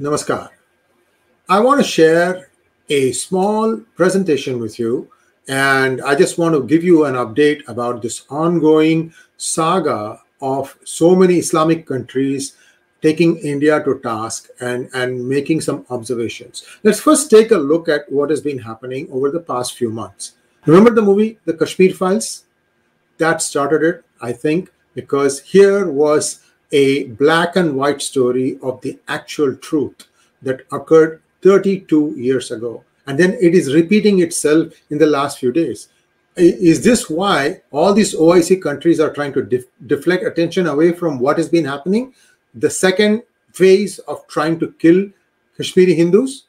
Namaskar. I want to share a small presentation with you, and I just want to give you an update about this ongoing saga of so many Islamic countries taking India to task and, and making some observations. Let's first take a look at what has been happening over the past few months. Remember the movie, The Kashmir Files? That started it, I think, because here was a black and white story of the actual truth that occurred 32 years ago. And then it is repeating itself in the last few days. Is this why all these OIC countries are trying to def deflect attention away from what has been happening? The second phase of trying to kill Kashmiri Hindus?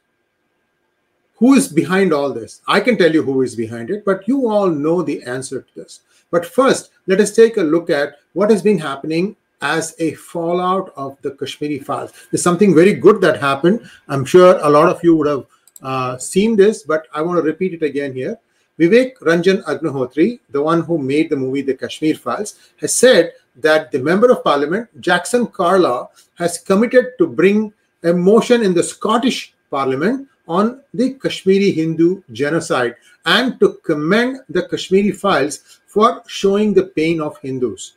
Who is behind all this? I can tell you who is behind it, but you all know the answer to this. But first, let us take a look at what has been happening as a fallout of the Kashmiri files. There's something very good that happened. I'm sure a lot of you would have uh, seen this, but I want to repeat it again here. Vivek Ranjan Agnihotri, the one who made the movie The Kashmir Files, has said that the Member of Parliament, Jackson Carlaw, has committed to bring a motion in the Scottish Parliament on the Kashmiri Hindu genocide and to commend the Kashmiri Files for showing the pain of Hindus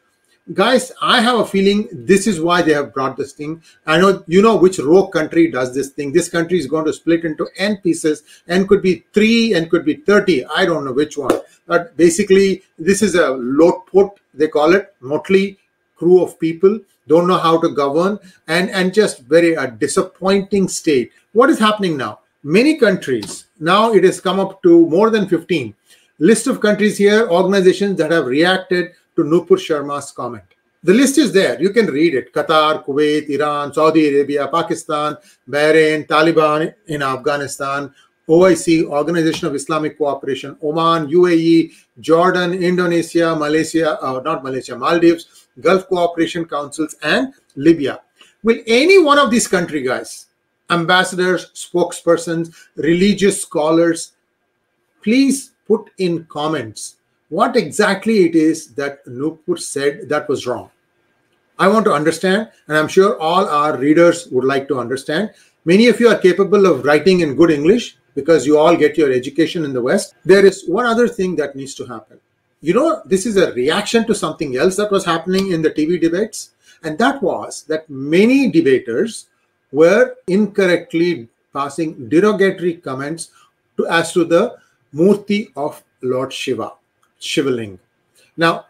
guys i have a feeling this is why they have brought this thing. I know you know which rogue country does this thing. This country is going to split into n pieces n could be 3 and could be 30 i don't know which one. But basically this is a load put they call it motley crew of people. Don't know how to govern and and just very a disappointing state. What is happening now? Many countries now it has come up to more than 15 list of countries here organizations that have reacted to Nupur Sharma's comment. The list is there. You can read it. Qatar, Kuwait, Iran, Saudi Arabia, Pakistan, Bahrain, Taliban in Afghanistan, OIC, Organization of Islamic Cooperation, Oman, UAE, Jordan, Indonesia, Malaysia, uh, not Malaysia, Maldives, Gulf Cooperation Councils, and Libya. Will any one of these country guys, ambassadors, spokespersons, religious scholars, please put in comments what exactly it is that Nupur said that was wrong. I want to understand, and I'm sure all our readers would like to understand. Many of you are capable of writing in good English because you all get your education in the West. There is one other thing that needs to happen. You know, this is a reaction to something else that was happening in the TV debates, and that was that many debaters were incorrectly passing derogatory comments to, as to the Murti of Lord Shiva. Shivaling. Now,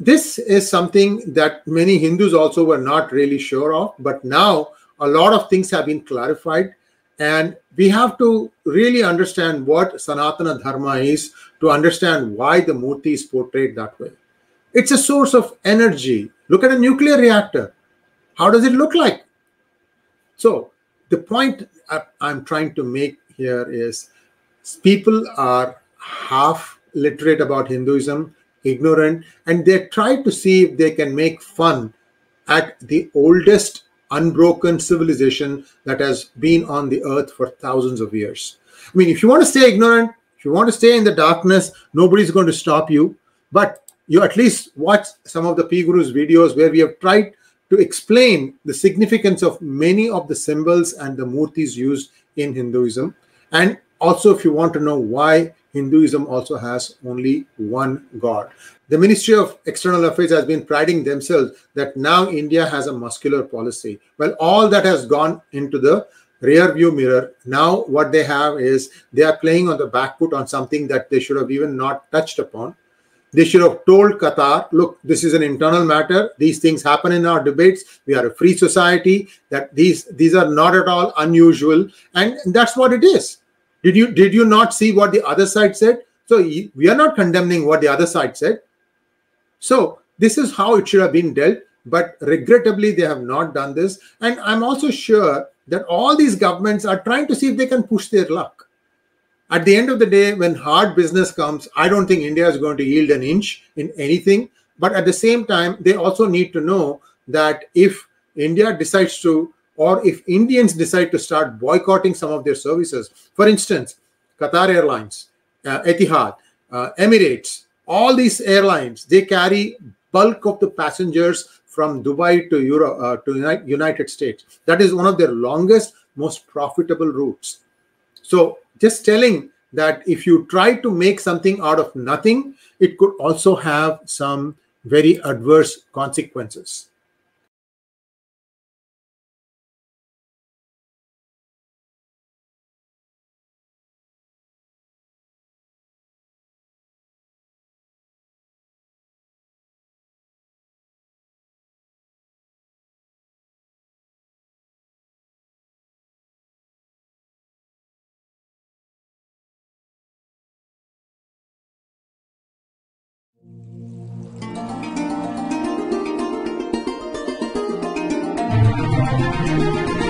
this is something that many Hindus also were not really sure of, but now a lot of things have been clarified, and we have to really understand what Sanatana Dharma is to understand why the Murti is portrayed that way. It's a source of energy. Look at a nuclear reactor. How does it look like? So, the point I'm trying to make here is people are half literate about Hinduism, ignorant, and they try to see if they can make fun at the oldest unbroken civilization that has been on the earth for thousands of years. I mean, if you want to stay ignorant, if you want to stay in the darkness, nobody's going to stop you. But you at least watch some of the PGurus videos where we have tried to explain the significance of many of the symbols and the murtis used in Hinduism. And also, if you want to know why Hinduism also has only one God. The Ministry of External Affairs has been priding themselves that now India has a muscular policy. Well, all that has gone into the rear view mirror. Now, what they have is they are playing on the back foot on something that they should have even not touched upon. They should have told Qatar, look, this is an internal matter. These things happen in our debates. We are a free society. That these these are not at all unusual, and that's what it is. Did you did you not see what the other side said? So we are not condemning what the other side said. So this is how it should have been dealt, but regrettably they have not done this. And I'm also sure that all these governments are trying to see if they can push their luck. At the end of the day, when hard business comes, I don't think India is going to yield an inch in anything. But at the same time, they also need to know that if India decides to or if Indians decide to start boycotting some of their services, for instance, Qatar Airlines, uh, Etihad, uh, Emirates, all these airlines, they carry bulk of the passengers from Dubai to Europe uh, to United States. That is one of their longest, most profitable routes. So just telling that if you try to make something out of nothing, it could also have some very adverse consequences. Thank you.